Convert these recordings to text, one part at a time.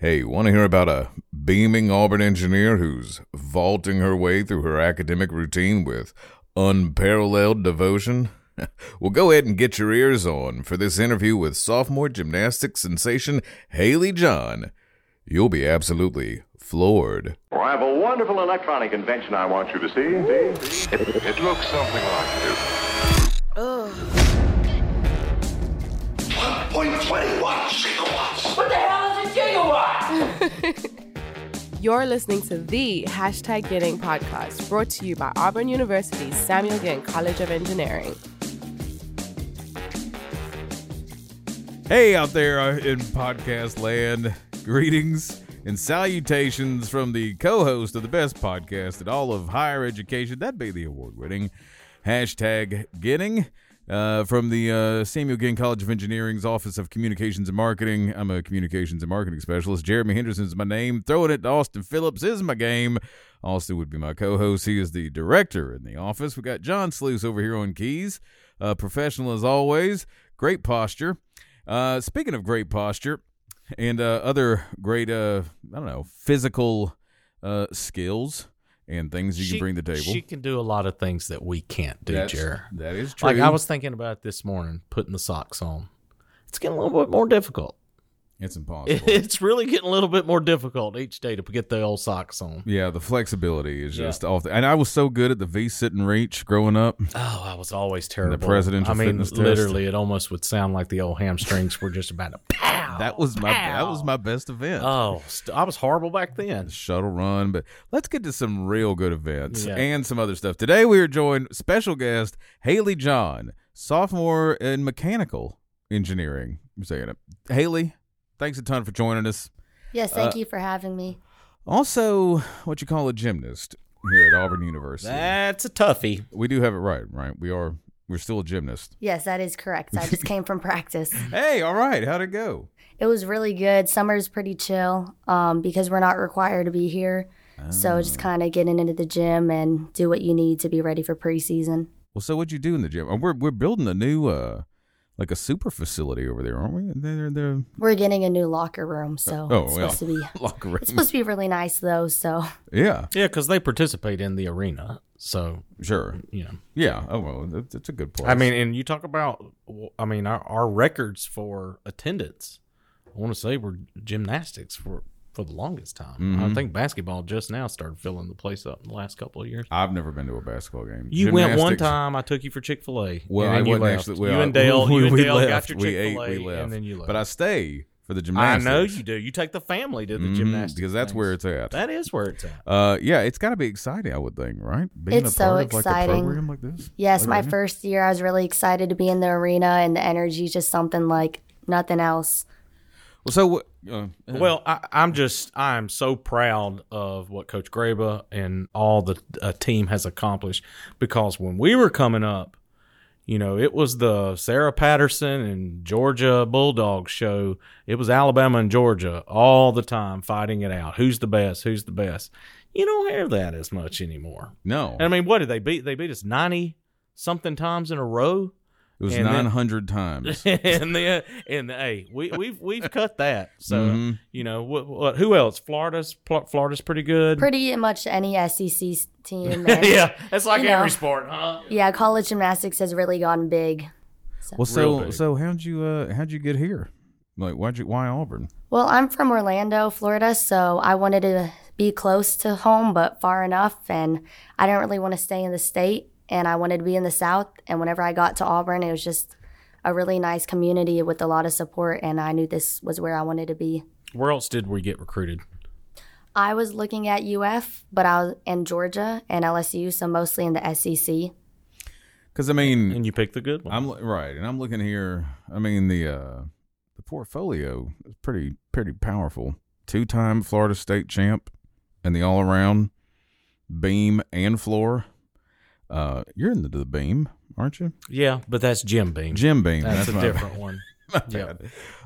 Hey, want to hear about a beaming Auburn engineer who's vaulting her way through her academic routine with unparalleled devotion? well, go ahead and get your ears on for this interview with sophomore gymnastics sensation Hailey John. You'll be absolutely floored. Well, I have a wonderful electronic invention I want you to see. see? It, it looks something like this. 1.21 You're listening to the Hashtag Getting podcast, brought to you by Auburn University's Samuel Ginn College of Engineering. Hey, out there uh, in podcast land, greetings and salutations from the co host of the best podcast in all of higher education. That'd be the award winning hashtag getting. Uh, from the uh, Samuel Ginn College of Engineering's Office of Communications and Marketing. I'm a communications and marketing specialist. Jeremy Henderson is my name. Throwing it to Austin Phillips is my game. Austin would be my co host. He is the director in the office. We got John Sluice over here on keys. Uh, professional as always. Great posture. Uh, speaking of great posture and uh, other great, uh, I don't know, physical uh, skills and things you She- can bring to the table. She can do a lot of things that we can't do, That's- Jer. That is true. Like I was thinking about this morning, putting the socks on. It's getting a little bit more difficult. It's impossible. It's really getting a little bit more difficult each day to get the old socks on. yeah, the flexibility is Yeah. just off. The, and I was so good at the V sit and reach growing up. Oh, I was always terrible. The presidential I mean, fitness test. literally, it almost would sound like the old hamstrings were just about to pow. That was my that was my best event. Oh, st- I was horrible back then. shuttle run. But let's get to some real good events Yeah. and some other stuff. Today we are joined special guest Hailey John, sophomore in mechanical engineering. I'm saying it. Hailey, thanks a ton for joining us. Yes, thank Uh, you for having me. Also, what you call a gymnast here at Auburn University. That's a toughie. we do have it right, right? We are. We're still a gymnast. Yes, that is correct. I just came from practice. Hey, all right. How'd it go? It was really good. Summer's pretty chill um, because we're not required to be here. So just kind of getting into the gym and do what you need to be ready for preseason. Well, so what'd you do in the gym? Uh, We're we're building a new uh like a super facility over there, aren't we? They're, they're, We're getting a new locker room, so oh, it's well, supposed to be locker room. it's supposed to be really nice though. So yeah, Yeah, because they participate in the arena. So, sure. you know. Yeah. Oh well, that's, that's a good place. I mean, and you talk about, I mean, our, our records for attendance. I want to say we're gymnastics for for the longest time. Mhm. I think basketball just now started filling the place up in the last couple of years. I've never been to a basketball game. You went one time. I took you for Chick Fil A. Well, I you wasn't left. actually. Well, you and Dale. we, you and we Dale left. got your we Chick ate. Fil A, We left. and then you left. But I stay for the gymnastics. I know you do. You take the family to the Mhm, gymnastics because that's where it's at. That is where it's at. uh, yeah, it's got to be exciting. I would think, right? Being It's a part so of, like, a exciting. program like this. yes, Like my that? first year I was really excited to be in the arena and the energy is just something like nothing else. Well, so? Uh, Well, I, I'm just I'm so proud of what Coach Graba and all the uh, team has accomplished because when we were coming up, you know, it was the Sarah Patterson and Georgia Bulldogs show. It was Alabama and Georgia all the time fighting it out. Who's the best? Who's the best? You don't hear that as much anymore. no, I mean, what did they beat? They beat us ninety something times in a row. It was nine hundred times. and then and hey, we we've we've cut that. So Mhm. you know what, what? Who else? Florida's Florida's pretty good. Pretty much any SEC team. and- yeah, it's like every know. sport, huh? yeah, college gymnastics has really gone big. Well, so big. so how'd you uh how'd you get here? Like, why'd you why Auburn? Well, I'm from Orlando, Florida, so I wanted to be close to home but far enough and I didn't really want to stay in the state and I wanted to be in the south and whenever I got to Auburn, it was just a really nice community with a lot of support and I knew this was where I wanted to be. Where else did we get recruited? I was looking at UF, but I was in Georgia and LSU, so mostly in the SEC. Because I mean, And you picked the good one. I'm right, and I'm looking here. I mean, the uh the portfolio is pretty pretty powerful. Two time Florida State champ, and the all around beam and floor. Uh, you're in the, the beam, aren't you? yeah, but that's Jim Beam. Jim beam. that's, a my different one. Yeah.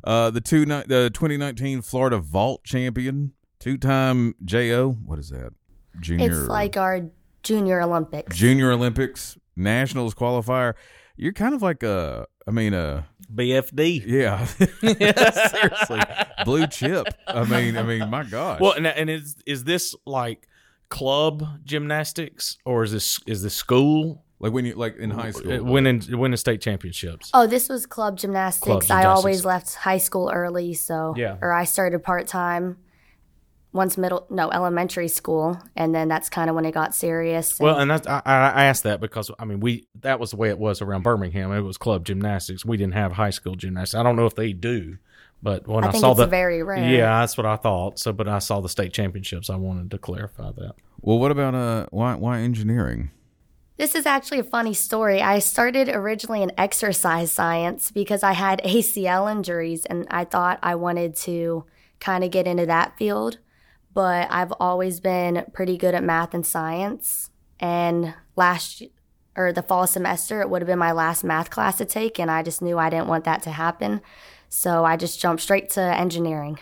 Uh, the two ni- the 2019 Florida vault champion, two time Jo. What is that? Junior. It's like our Junior Olympics. Junior Olympics, Nationals qualifier. You're kind of like a I mean, uh, BFD. yeah, seriously, blue chip. I mean, I mean, my gosh. Well, and, and is is this like club gymnastics or is this is this school like when you like in high school, Uh, winning winning state championships? Oh, this was club gymnastics. Club I always left high school early, so Yeah. or I started part time once middle no elementary school, and then that's kind of when it got serious. Well, and that's, I, I asked that because I mean we that was the way it was around Birmingham. It was club gymnastics. We didn't have high school gymnastics. I don't know if they do, but when I, I saw it's the very rare. yeah, that's what I thought. So, but I saw the state championships. I wanted to clarify that. well, what about uh, why why engineering? This is actually a funny story. I started originally in exercise science because I had ACL injuries and I thought I wanted to kind of get into that field. But I've always been pretty good at math and science. And last or the fall semester, it would have been my last math class to take. And I just knew I didn't want that to happen. So I just jumped straight to engineering.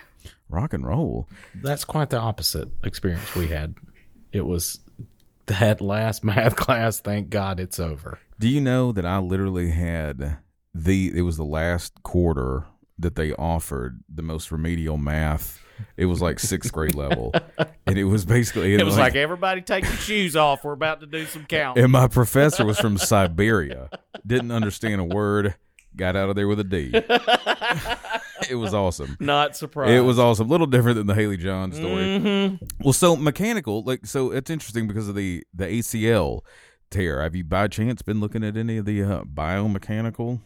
Rock and roll. That's quite the opposite experience we had. It was that last math class. Thank God it's over. Do you know that I literally had the it was the last quarter that they offered the most remedial math. It was like sixth grade level, and it was basically It was like, everybody take your shoes off. We're about to do some counting. And my professor was from Siberia, didn't understand a word, got out of there with a D. it was awesome. Not surprised. It was awesome. A little different than the Hailey John story. Mm-hmm. Well, so mechanical, like so, it's interesting because of the the ACL tear. Have you by chance been looking at any of the uh, biomechanical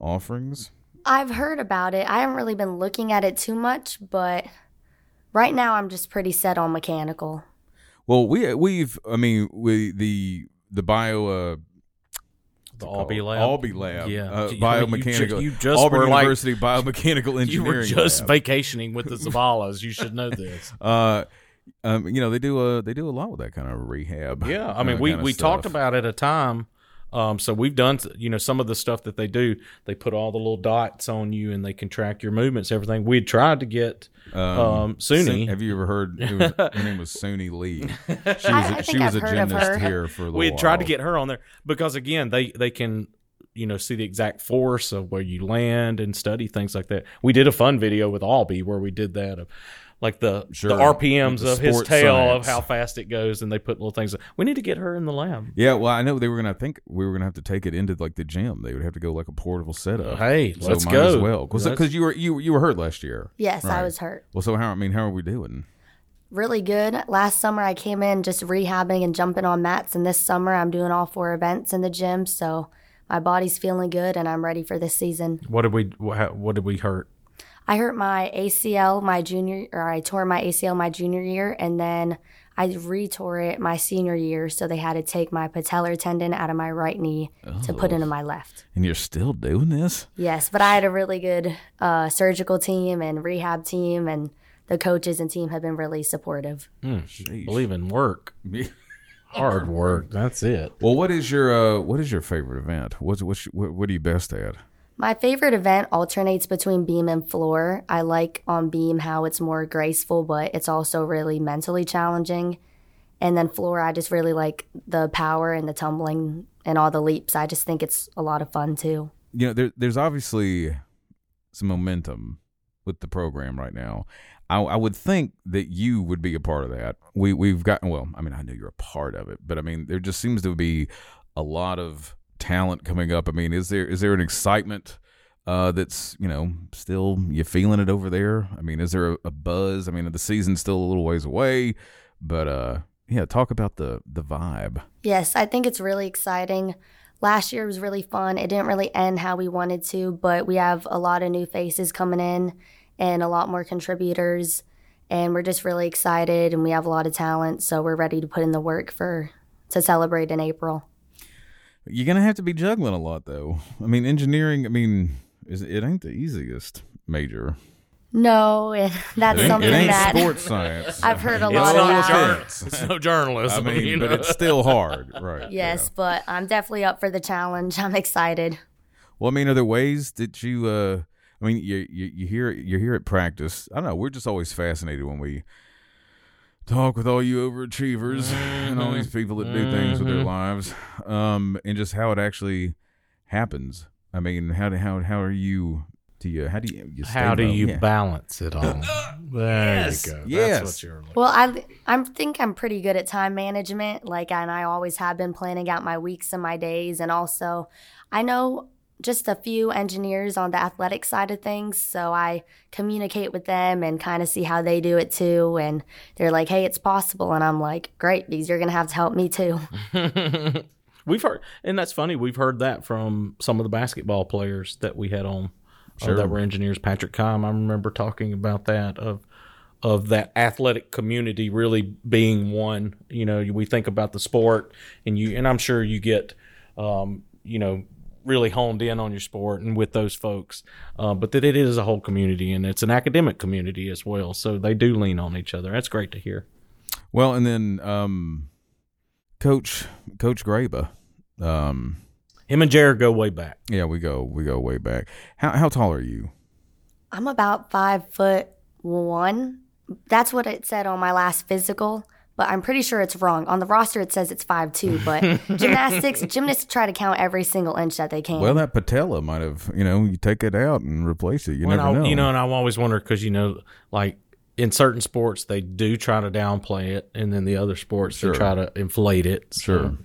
offerings? I've heard about it. I haven't really been looking at it too much, but right now I'm just pretty set on mechanical. Well, we we've I mean we the the bio uh, the Albee lab. Albee lab, Yeah. uh, You- you biomechanical. ju- you just Auburn were like- University biomechanical engineering. You were just lab. vacationing with the Zavalas. You should know this. uh, um, you know they do a they do a lot with that kind of rehab. Yeah, I uh, mean, we kinda we talked about it at a time. Um, so we've done, you know, some of the stuff that they do. They put all the little dots on you, and they can track your movements, everything. We had tried to get um, Suni. Sun- Have you ever heard? It was, her name was Suni Lee. She was I- a, I she think was I've a heard of gymnast her. here for a little we had tried to get her on there because again, they they can, you know, see the exact force of where you land and study things like that. We did a fun video with Aubie where we did that of like the Sure. the RPMs The of his tail science. of how fast it goes, and they put little things. We need to get her in the lab. Yeah, well, I know they were gonna I think we were gonna have to take it into like the gym. They would have to go like a portable setup. Hey, so let's go. as well because Let's- you were you you were hurt last year. Yes, Right. I was hurt. Well, so how I mean, how are we doing? Really good. Last summer I came in just rehabbing and jumping on mats, and this summer I'm doing all four events in the gym. So my body's feeling good, and I'm ready for this season. What did we what, what did we hurt? I hurt my ACL my junior, or I tore my ACL my junior year, and then I retore it my senior year. So they had to take my patellar tendon out of my right knee to put into my left. And you're still doing this? Yes, but I had a really good uh, surgical team and rehab team, and the coaches and team have been really supportive. Believe in work, hard work. That's it. Well, what is your uh, what is your favorite event? What's what's what, what are you best at? My favorite event alternates between beam and floor. I like on beam how it's more graceful, but it's also really mentally challenging. And then floor, I just really like the power and the tumbling and all the leaps. I just think it's a lot of fun too. You know, there, there's obviously some momentum with the program right now. I, I would think that you would be a part of that. We we've gotten well. I mean, I know you're a part of it, but I mean, there just seems to be a lot of talent coming up. I mean, is there is there an excitement uh, that's you know still you feeling it over there? I mean, is there a, a buzz? I mean, the season's still a little ways away, but uh, yeah, talk about the the vibe. Yes, I think it's really exciting. Last year was really fun. It didn't really end how we wanted to, but we have a lot of new faces coming in and a lot more contributors. And we're just really excited and we have a lot of talent. So we're ready to put in the work for to celebrate in April. You're gonna have to be juggling a lot, though. I mean, engineering. I mean, is it ain't the easiest major. No, and that's It ain't, something it ain't that sports science. I've heard a It's lot no of that. offense. It's no journalism. I mean, you but it's still hard, right? Yes, but I'm definitely up for the challenge. I'm excited. Well, I mean, are there ways that you? uh I mean, you you, you hear you hear at practice. I don't know. We're just always fascinated when we talk with all you overachievers and all these people that do things with their lives, um, and just how it actually happens. I mean, how do how how are you? Do you how do you, you stay How do mo- you yeah. balance it all? There Yes, you go. yes. That's what you're Well, I I think I'm pretty good at time management. Like, and I always have been planning out my weeks and my days, and also I know just a few engineers on the athletic side of things, so I communicate with them and kind of see how they do it too. And they're like, "Hey, it's possible," and I'm like, "Great, because you're gonna have to help me too." We've heard, and that's funny. We've heard that from some of the basketball players that we had on uh, that were engineers. Patrick Kime, I remember talking about that of of that athletic community really being one. You know, we think about the sport, and you, and I'm sure you get, um, you know, really honed in on your sport and with those folks, uh, but that it is a whole community and it's an academic community as well. So they do lean on each other. That's great to hear. Well, and then um, Coach Coach Graba. Um, Him and Jared go way back. yeah, we go we go way back. How how tall are you? I'm about five foot one. That's what it said on my last physical, but I'm pretty sure it's wrong. On the roster, it says it's five two, but gymnastics, gymnasts try to count every single inch that they can. Well, that patella might have you know you take it out and replace it. You Well, never I- know. You know, and I've always wondered because you know, like in certain sports, they do try to downplay it, and then the other sports Sure. they try to inflate it. So- Sure.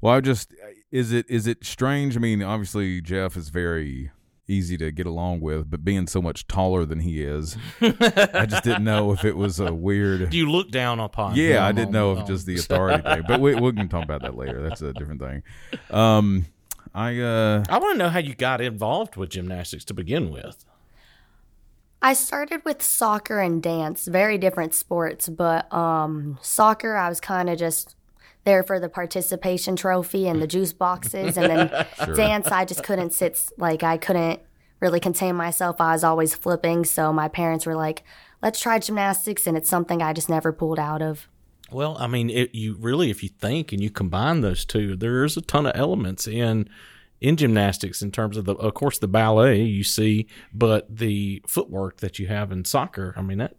Well, I just is it is it strange? I mean, obviously Jeff is very easy to get along with, but being so much taller than he is, I just didn't know if it was a weird. Do you look down upon? Yeah, I didn't know if on- just the authority thing, but we, we can talk about that later. That's a different thing. Um, I uh, I want to know how you got involved with gymnastics to begin with. I started with soccer and dance, very different sports, but um, soccer, I was kind of just there for the participation trophy and the mm. juice boxes, and then dance, I just couldn't sit, like I couldn't really contain myself. I was always flipping, so my parents were like, "Let's try gymnastics," and it's something I just never pulled out of. Well, I mean, it, you really, if you think and you combine those two, there's a ton of elements in in gymnastics in terms of the, of course, the ballet you see, but the footwork that you have in soccer. I mean that,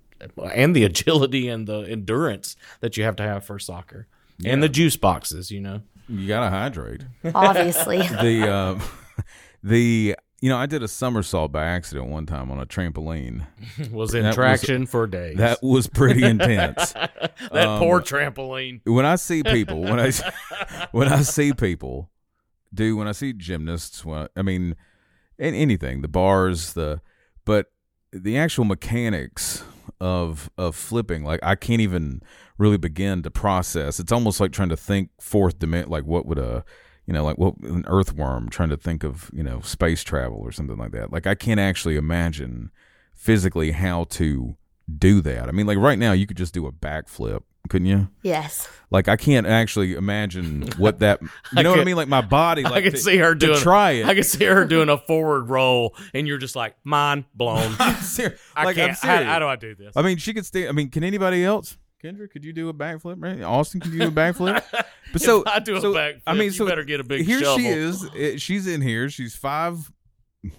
and the agility and the endurance that you have to have for soccer, and the juice boxes. You know, you gotta hydrate. Obviously, The uh, the you know I did a somersault by accident one time on a trampoline. was in That was- traction for days. That was pretty intense. that um, poor trampoline. when I see people, when I when I see people do, when I see gymnasts, when I mean, an- anything, the bars, the but the actual mechanics of of flipping, like I can't even really begin to process. It's almost like trying to think fourth dimension, like what would a you know, like what an earthworm trying to think of, you know, space travel or something like that. Like I can't actually imagine physically how to do that. I mean, like right now you could just do a backflip, couldn't you? yes. Like I can't actually imagine what that. You know what I mean? Like my body. Like I can to- see her doing try it. I can see her doing a forward roll, and you're just like mind blown. Ser- I like, can't. How, how do I do this? I mean, she could stay. I mean, can anybody else? Kendra, could you do a backflip? Right? Austin, can you do a backflip? But so I do a backflip, I mean, you so better get a big Here shovel. she is. It- she's in here. She's five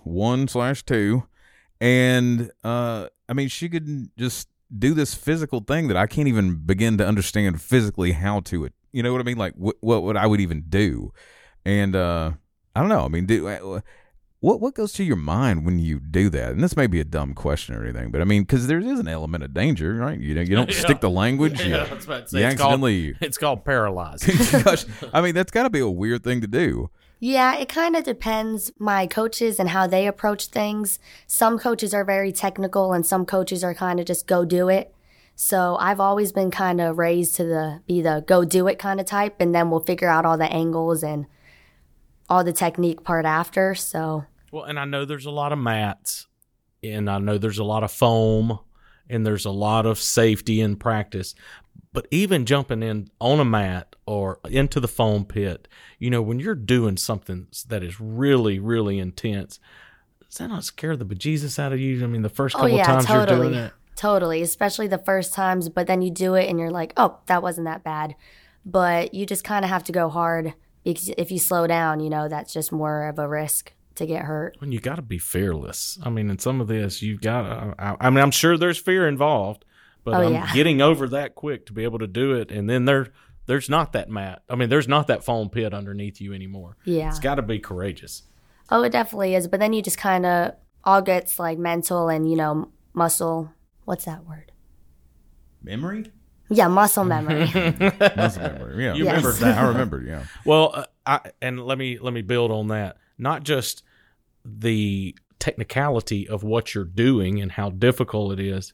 one slash two, and uh, I mean, she could just do this physical thing that I can't even begin to understand physically how to it. You know what I mean? Like what what would I would even do? And uh, I don't know. I mean, do uh, what what goes to your mind when you do that? And this may be a dumb question or anything, but I mean, because there is an element of danger, right? You know, you don't Yeah. stick the language. Yeah, you, that's say, you it's called- accidentally. It's called paralyzed. Gosh, I mean, that's got to be a weird thing to do. Yeah, it kind of depends my coaches and how they approach things. Some coaches are very technical and some coaches are kind of just go do it. So I've always been kind of raised to the be the go do it kind of type and then we'll figure out all the angles and all the technique part after. So Well, and I know there's a lot of mats, and I know there's a lot of foam, and there's a lot of safety in practice. But even jumping in on a mat or into the foam pit, you know, when you're doing something that is really, really intense, does that not scare the bejesus out of you? I mean, the first oh couple yeah, times you're totally. doing it. Totally, especially the first times, but then you do it and you're like, "Oh, that wasn't that bad." But you just kind of have to go hard because if you slow down, you know, that's just more of a risk to get hurt. When you got to be fearless. I mean, in some of this, you've got to. I, I mean, I'm sure there's fear involved, but Oh, I'm yeah. getting over that quick to be able to do it. And then there, there's not that mat. I mean, there's not that foam pit underneath you anymore. Yeah. It's got to be courageous. Oh, it definitely is. But then you just kind of all gets like mental and you know muscle. What's that word? Memory? Yeah, muscle memory. Muscle memory. Yeah. You Yes. remember that? I remember, yeah. Well, uh, I, and let me let me build on that. Not just the technicality of what you're doing and how difficult it is,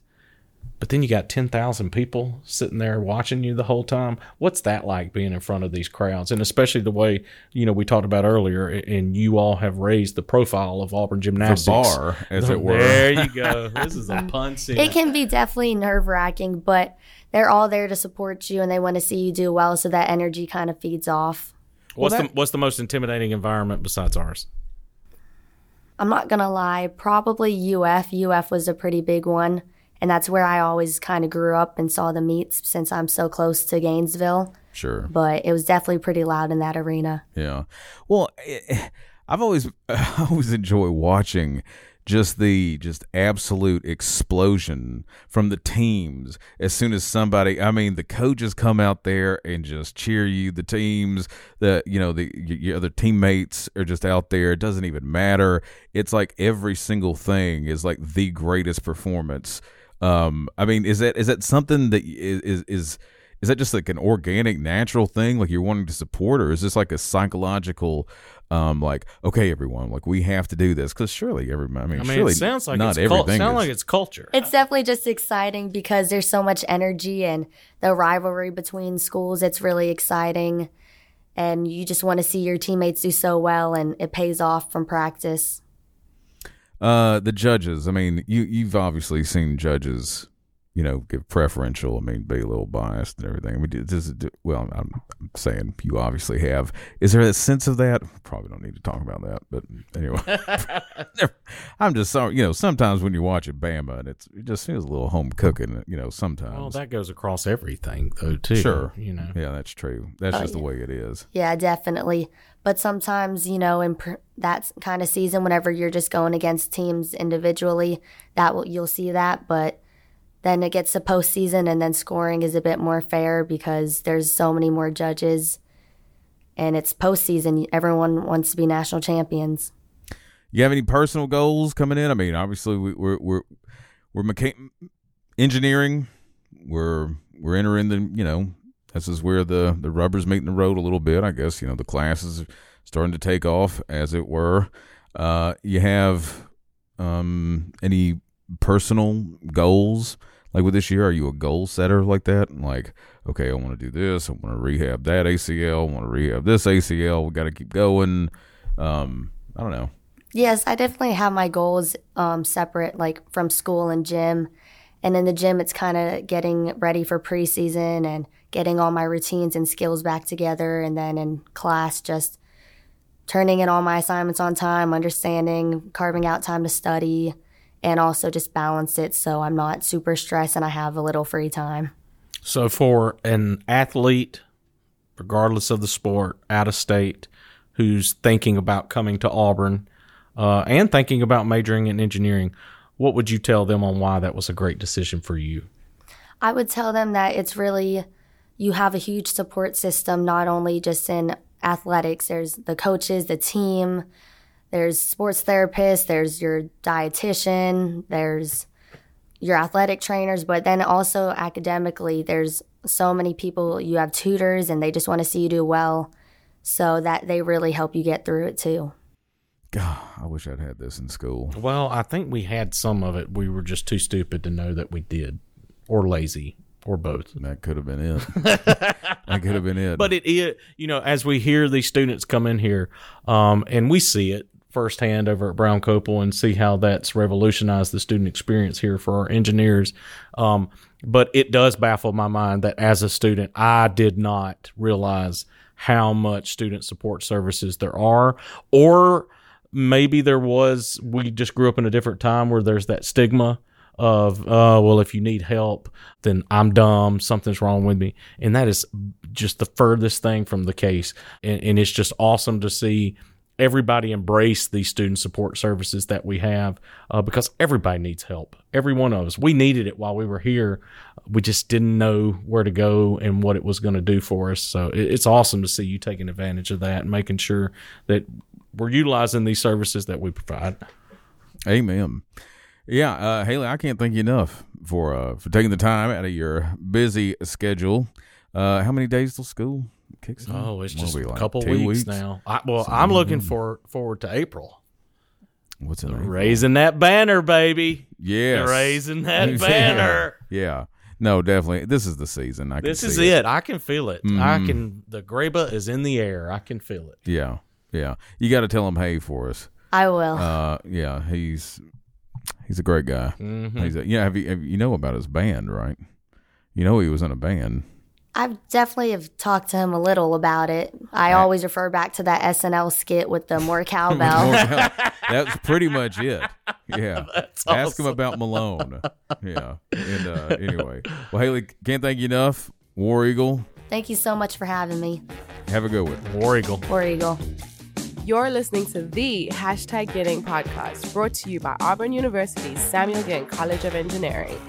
but then you got ten thousand people sitting there watching you the whole time. What's that like being in front of these crowds? And especially the way you know we talked about earlier, and you all have raised the profile of Auburn The gymnastics. bar, as it were. There you go. This is a pun. scene. it can be definitely nerve wracking, but they're all there to support you and they want to see you do well, so that energy kind of feeds off. What's Well, the what's the most intimidating environment besides ours? I'm not gonna lie, probably UF. UF was a pretty big one, and that's where I always kind of grew up and saw the meets since I'm so close to Gainesville. Sure. But it was definitely pretty loud in that arena. Yeah. Well, eh, I've always I always enjoy watching just the just absolute explosion from the teams as soon as somebody I mean the coaches come out there and just cheer you the teams the you know the your other teammates are just out there it doesn't even matter it's like every single thing is like the greatest performance um I mean is that is that something that is is, is is that just like an organic natural thing like you're wanting to support or is this like a psychological um like okay everyone like we have to do this because surely every i mean, I mean, surely it sounds like not it's cul- everything sound is- like it's culture. It's definitely just exciting because there's so much energy and the rivalry between schools. It's really exciting. And you just want to see your teammates do so well, and it pays off from practice. Uh the judges i mean you you've obviously seen judges you know give preferential i mean be a little biased and everything i mean does it, well I'm, I'm saying you obviously have is there a sense of that probably don't need to talk about that but anyway i'm just sorry you know sometimes when you watch it bama and it's it just feels a little home cooking you know sometimes Well, that goes across everything, though, too. Sure. you know. yeah that's true that's Oh, just the way it is Yeah, definitely. But sometimes, you know, in pr- that kind of season, whenever you're just going against teams individually, that will you'll see that. But then it gets to postseason, and then scoring is a bit more fair because there's so many more judges, and it's postseason. Everyone wants to be national champions. You have any personal goals coming in? I mean, obviously we, we're we're we're mechan- engineering. We're we're entering the you know this is where the the rubber's meeting the road a little bit. I guess you know the classes are starting to take off as it were. Uh, you have um any personal goals like with this year? Are you a goal setter like that? Like okay, I want to do this. I want to rehab that ACL. I want to rehab this ACL. We got to keep going. Um, I don't know. Yes, I definitely have my goals um, separate, like from school and gym. And in the gym, it's kind of getting ready for preseason and getting all my routines and skills back together. And then in class, just turning in all my assignments on time, understanding, carving out time to study, and also just balance it so I'm not super stressed and I have a little free time. So, for an athlete, regardless of the sport, out of state, who's thinking about coming to Auburn uh, and thinking about majoring in engineering, what would you tell them on why that was a great decision for you? I would tell them that it's really, you have a huge support system, not only just in athletics, there's the coaches, the team, there's sports therapists, there's your dietitian, there's your athletic trainers, but then also academically, there's so many people, you have tutors and they just want to see you do well. So that they really help you get through it too. God, I wish I'd had this in school. Well, I think we had some of it. We were just too stupid to know that we did, or lazy, or both. And That could have been it. that could have been it. But it is, you know, as we hear these students come in here, um, and we see it firsthand over at Brown Kopel and see how that's revolutionized the student experience here for our engineers. Um, but it does baffle my mind that as a student, I did not realize how much student support services there are, or maybe there was, we just grew up in a different time where there's that stigma of uh well if you need help then i'm dumb something's wrong with me. And that is just the furthest thing from the case. And, and it's just awesome to see everybody embrace these student support services that we have uh, because everybody needs help every one of us we needed it while we were here we just didn't know where to go and what it was going to do for us so it, it's awesome to see you taking advantage of that and making sure that we're utilizing these services that we provide. Amen. Yeah, uh, Hailey, I can't thank you enough for uh, for taking the time out of your busy schedule. Uh, how many days till school kicks off? Oh, it's What just a like, couple two weeks, now. I, well, I'm looking for forward to April. What's it? name? Raising that banner, baby. Yes. Raising that Yeah. banner. Yeah. No, definitely. This is the season. I can This is see it. I can feel it. I Mhm. can. The Greba is in the air. I can feel it. Yeah. Yeah. You got to tell him hey for us. I will. Uh, yeah, he's he's a great guy. Mm-hmm. He's a, yeah. Have you, have you know about his band, right? You know he was in a band. I definitely have talked to him a little about it. I always refer back to that SNL skit with the more cowbell. That's pretty much it. Yeah. That's Ask him about Malone. Yeah. And uh, anyway, well, Hailey, can't thank you enough. War Eagle, Thank you so much for having me, have a good one. War Eagle. War Eagle. You're listening to the Hashtag Getting podcast, brought to you by Auburn University's Samuel Ginn College of Engineering.